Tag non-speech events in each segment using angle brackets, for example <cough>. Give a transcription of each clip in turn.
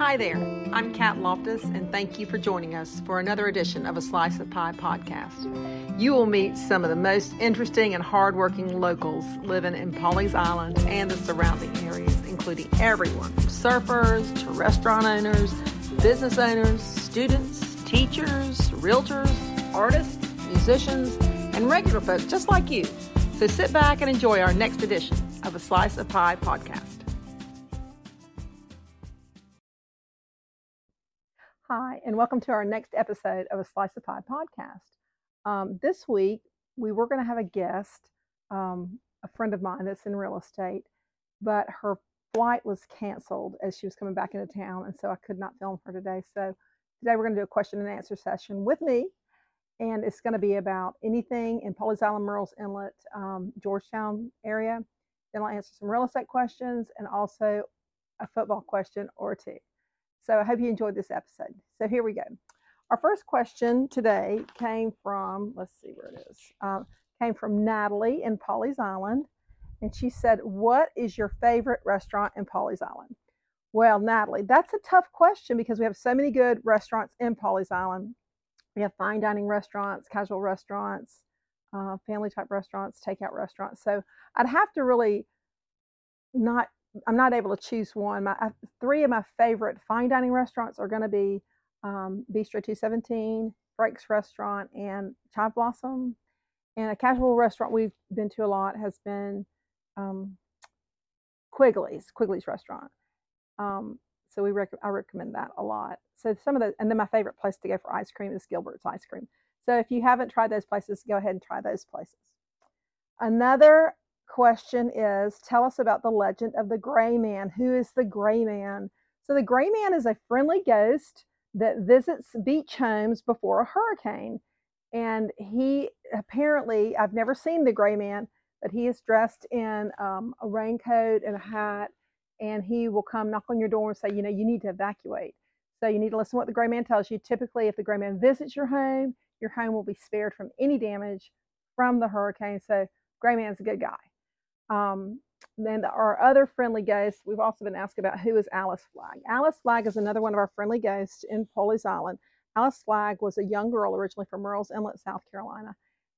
Hi there, I'm Kat Loftus, and thank you for joining us for another edition of a Slice of Pie podcast. You will meet some of the most interesting and hardworking locals living in Pawleys Island and the surrounding areas, including everyone from surfers to restaurant owners, business owners, students, teachers, realtors, artists, musicians, and regular folks just like you. So sit back and enjoy our next edition of a Slice of Pie podcast. Hi, and welcome to our next episode of a Slice of Pie podcast. Um, this week, we were going to have a guest, um, a friend of mine that's in real estate, but her flight was canceled as she was coming back into town, and so I could not film her today. So today we're going to do a question and answer session with me, and it's going to be about anything in Pawleys Island, Murrells Inlet, um, Georgetown area. Then I'll answer some real estate questions and also a football question or two. So I hope you enjoyed this episode. So here we go. Our first question today came from, let's see where it is, uh, came from Natalie in Pawleys Island. And she said, What is your favorite restaurant in Pawleys Island? Well, Natalie, that's a tough question because we have so many good restaurants in Pawleys Island. We have fine dining restaurants, casual restaurants, uh, family type restaurants, takeout restaurants. So I'd have to really not I'm not able to choose one. My I, three of my favorite fine dining restaurants are going to be um, Bistro 217, Frank's Restaurant, and Chive Blossom. And a casual restaurant we've been to a lot has been um, Quigley's, Quigley's Restaurant. Um, so we rec- I recommend that a lot. So some of the, and then my favorite place to go for ice cream is Gilbert's Ice Cream. So if you haven't tried those places, go ahead and try those places. Another question is tell us about the legend of the gray man. Who is the gray man? So, the gray man is a friendly ghost that visits beach homes before a hurricane. And he apparently, I've never seen the gray man, but he is dressed in um, a raincoat and a hat. And he will come knock on your door and say, you know, you need to evacuate. So, you need to listen to what the gray man tells you. Typically, if the gray man visits your home, your home will be spared from any damage from the hurricane. So, gray man's a good guy. Um, then our other friendly ghosts, we've also been asked about who is Alice Flagg. Alice Flagg is another one of our friendly ghosts in Pawleys Island. Alice Flagg was a young girl originally from Murrells Inlet, South Carolina,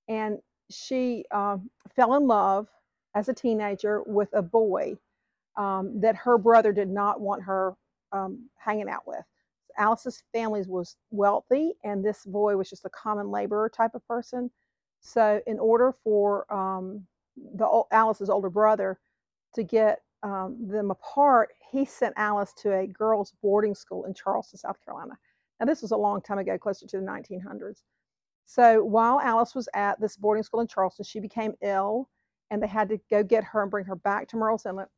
and she uh, fell in love as a teenager with a boy um, that her brother did not want her um, hanging out with. Alice's family was wealthy, and this boy was just a common laborer type of person. So, in order for um, the Alice's older brother to get um, them apart, he sent Alice to a girls' boarding school in Charleston, South Carolina. Now, this was a long time ago, closer to the 1900s. So while Alice was at this boarding school in Charleston, she became ill, and they had to go get her and bring her back to Murrells Inlet.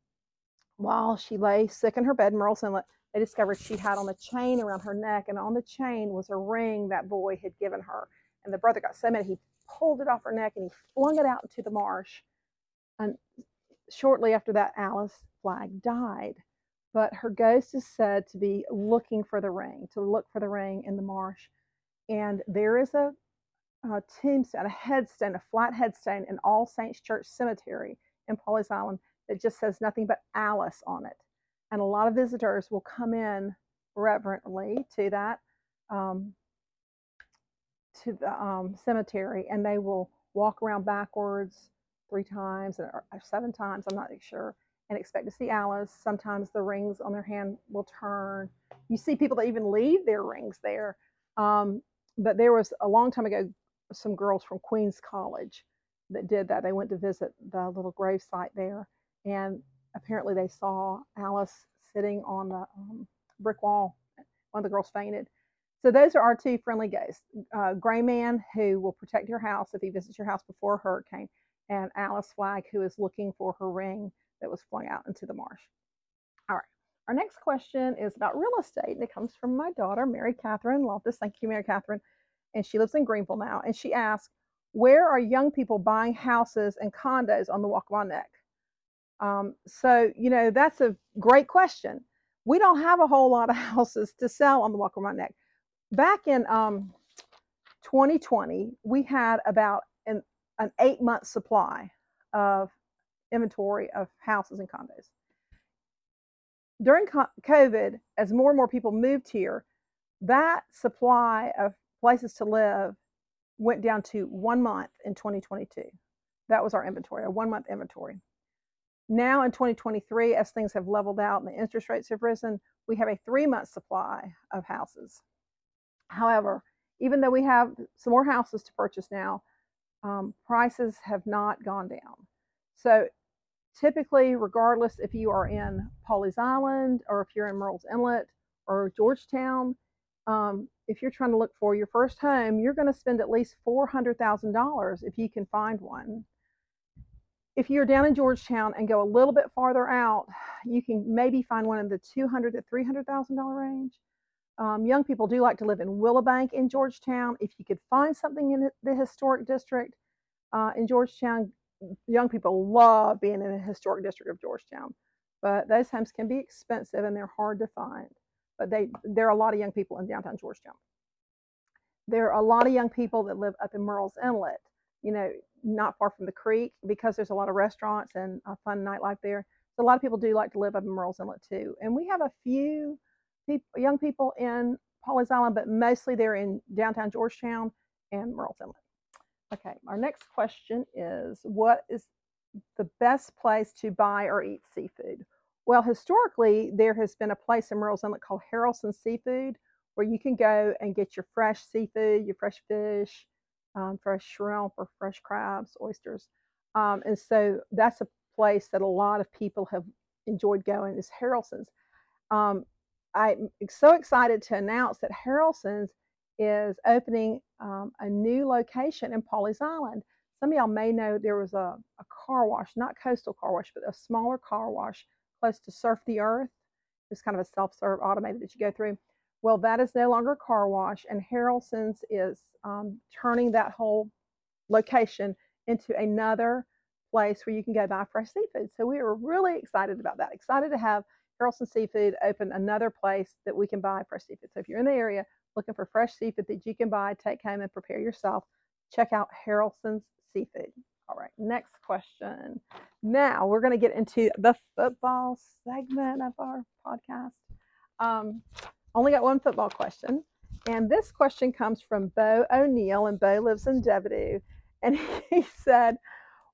While she lay sick in her bed in Murrells Inlet, they discovered she had on a chain around her neck, and on the chain was a ring that boy had given her. And the brother got so mad, he pulled it off her neck and he flung it out into the marsh. And shortly after that, Alice Flagg died. But her ghost is said to be looking for the ring, to look for the ring in the marsh. And there is a, a tombstone, a headstone, a flat headstone in All Saints Church Cemetery in Pawleys Island that just says nothing but Alice on it. And a lot of visitors will come in reverently to that um, to the um, cemetery and they will walk around backwards three times or seven times, I'm not sure, and expect to see Alice. Sometimes the rings on their hand will turn. You see people that even leave their rings there. Um, but there was a long time ago some girls from Queens College that did that. They went to visit the little grave site there, and apparently they saw Alice sitting on the um, brick wall. One of the girls fainted. So those are our two friendly ghosts. Uh, Gray Man, who will protect your house if he visits your house before a hurricane, and Alice Flagg, who is looking for her ring that was flung out into the marsh. All right. Our next question is about real estate, and it comes from my daughter, Mary Catherine Loftus. Thank you, Mary Catherine. And she lives in Greenville now. And she asks, Where are young people buying houses and condos on the Waccamaw Neck? Um, so, you know, that's a great question. We don't have a whole lot of <laughs> houses to sell on the Waccamaw Neck back in um, 2020, we had about an, an eight month supply of inventory of houses and condos. during COVID, as more and more people moved here, that supply of places to live went down to one month in 2022. That was our inventory, a one month inventory. Now in 2023, as things have leveled out and the interest rates have risen, we have a three month supply of houses. However, even though we have some more houses to purchase now, um, prices have not gone down. So typically, regardless if you are in Pawleys Island or if you're in Murrells Inlet or Georgetown, um, if you're trying to look for your first home, you're going to spend at least $400,000 if you can find one. If you're down in Georgetown and go a little bit farther out, you can maybe find one in the $200,000 to $300,000 range. Um, young people do like to live in Willowbank in Georgetown. If you could find something in the historic district uh, in Georgetown, young people love being in the historic district of Georgetown. But those homes can be expensive and they're hard to find. But they there are a lot of young people in downtown Georgetown. There are a lot of young people that live up in Murrells Inlet, you know, not far from the creek because there's a lot of restaurants and a fun nightlife there. So a lot of people do like to live up in Murrells Inlet too. And we have a few young people in Pawleys Island, but mostly they're in downtown Georgetown and Murrells Inlet. Okay, our next question is what is the best place to buy or eat seafood? Well, historically, there has been a place in Murrells Inlet called Harrelson Seafood where you can go and get your fresh seafood, your fresh fish, um, fresh shrimp or fresh crabs, oysters. Um, and so that's a place that a lot of people have enjoyed going is Harrelson's. Um, I'm so excited to announce that Harrelson's is opening um, a new location in Pawleys Island. Some of y'all may know there was a, a car wash, not coastal car wash, but a smaller car wash close to Surf the Earth. It's kind of a self-serve automated that you go through. Well, that is no longer a car wash, and Harrelson's is um, turning that whole location into another place where you can go buy fresh seafood. So we were really excited about that. Excited to have Harrelson Seafood open another place that we can buy fresh seafood. So if you're in the area looking for fresh seafood that you can buy, take home, and prepare yourself, check out Harrelson's Seafood. All right, next question. Now we're going to get into the football segment of our podcast. Um, only got one football question. And this question comes from Bo O'Neill, and Bo lives in DeBordieu. And <laughs> he said,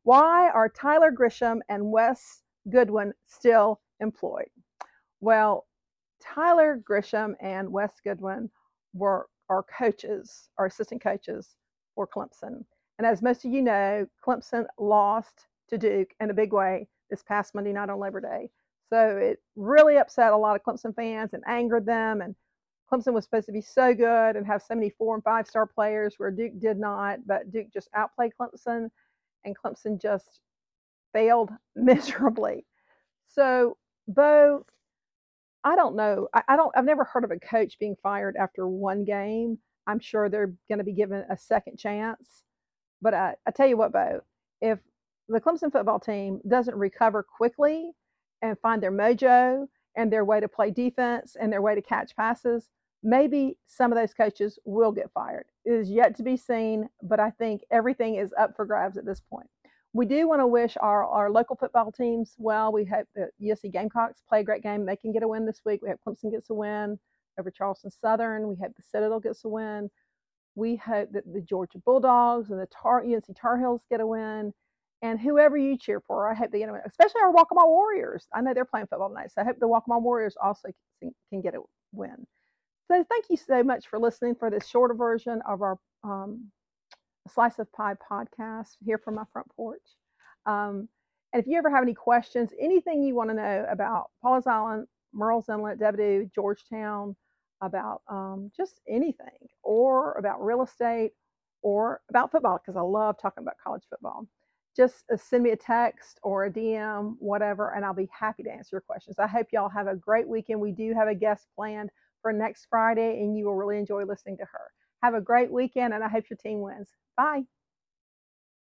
Why are Tyler Grisham and Wes Goodwin still employed? Well, Tyler Grisham and Wes Goodwin were our coaches, our assistant coaches for Clemson. And as most of you know, Clemson lost to Duke in a big way this past Monday night on Labor Day. So it really upset a lot of Clemson fans and angered them. And Clemson was supposed to be so good and have so many four and five star players where Duke did not, but Duke just outplayed Clemson and Clemson just failed <laughs> miserably. So, Bo, I don't know. I, I, don't. I've never heard of a coach being fired after one game. I'm sure they're going to be given a second chance. But I, I tell you what, Bo, if the Clemson football team doesn't recover quickly and find their mojo and their way to play defense and their way to catch passes, maybe some of those coaches will get fired. It is yet to be seen, but I think everything is up for grabs at this point. We do want to wish our, our local football teams well. We hope that USC Gamecocks play a great game. They can get a win this week. We hope Clemson gets a win over Charleston Southern. We hope the Citadel gets a win. We hope that the Georgia Bulldogs and the Tar, UNC Tar Heels get a win. And whoever you cheer for, I hope they get a win, especially our Waccamaw Warriors. I know they're playing football tonight, so I hope the Waccamaw Warriors also can, can get a win. So thank you so much for listening for this shorter version of our um, Slice of Pie podcast here from my front porch. Um, and if you ever have any questions, anything you want to know about Pawleys Island, Murrells Inlet, DeBordieu, Georgetown, about um, just anything, or about real estate, or about football, because I love talking about college football, just uh, send me a text or a DM, whatever, and I'll be happy to answer your questions. I hope y'all have a great weekend. We do have a guest planned for next Friday, and you will really enjoy listening to her. Have a great weekend, and I hope your team wins. Bye.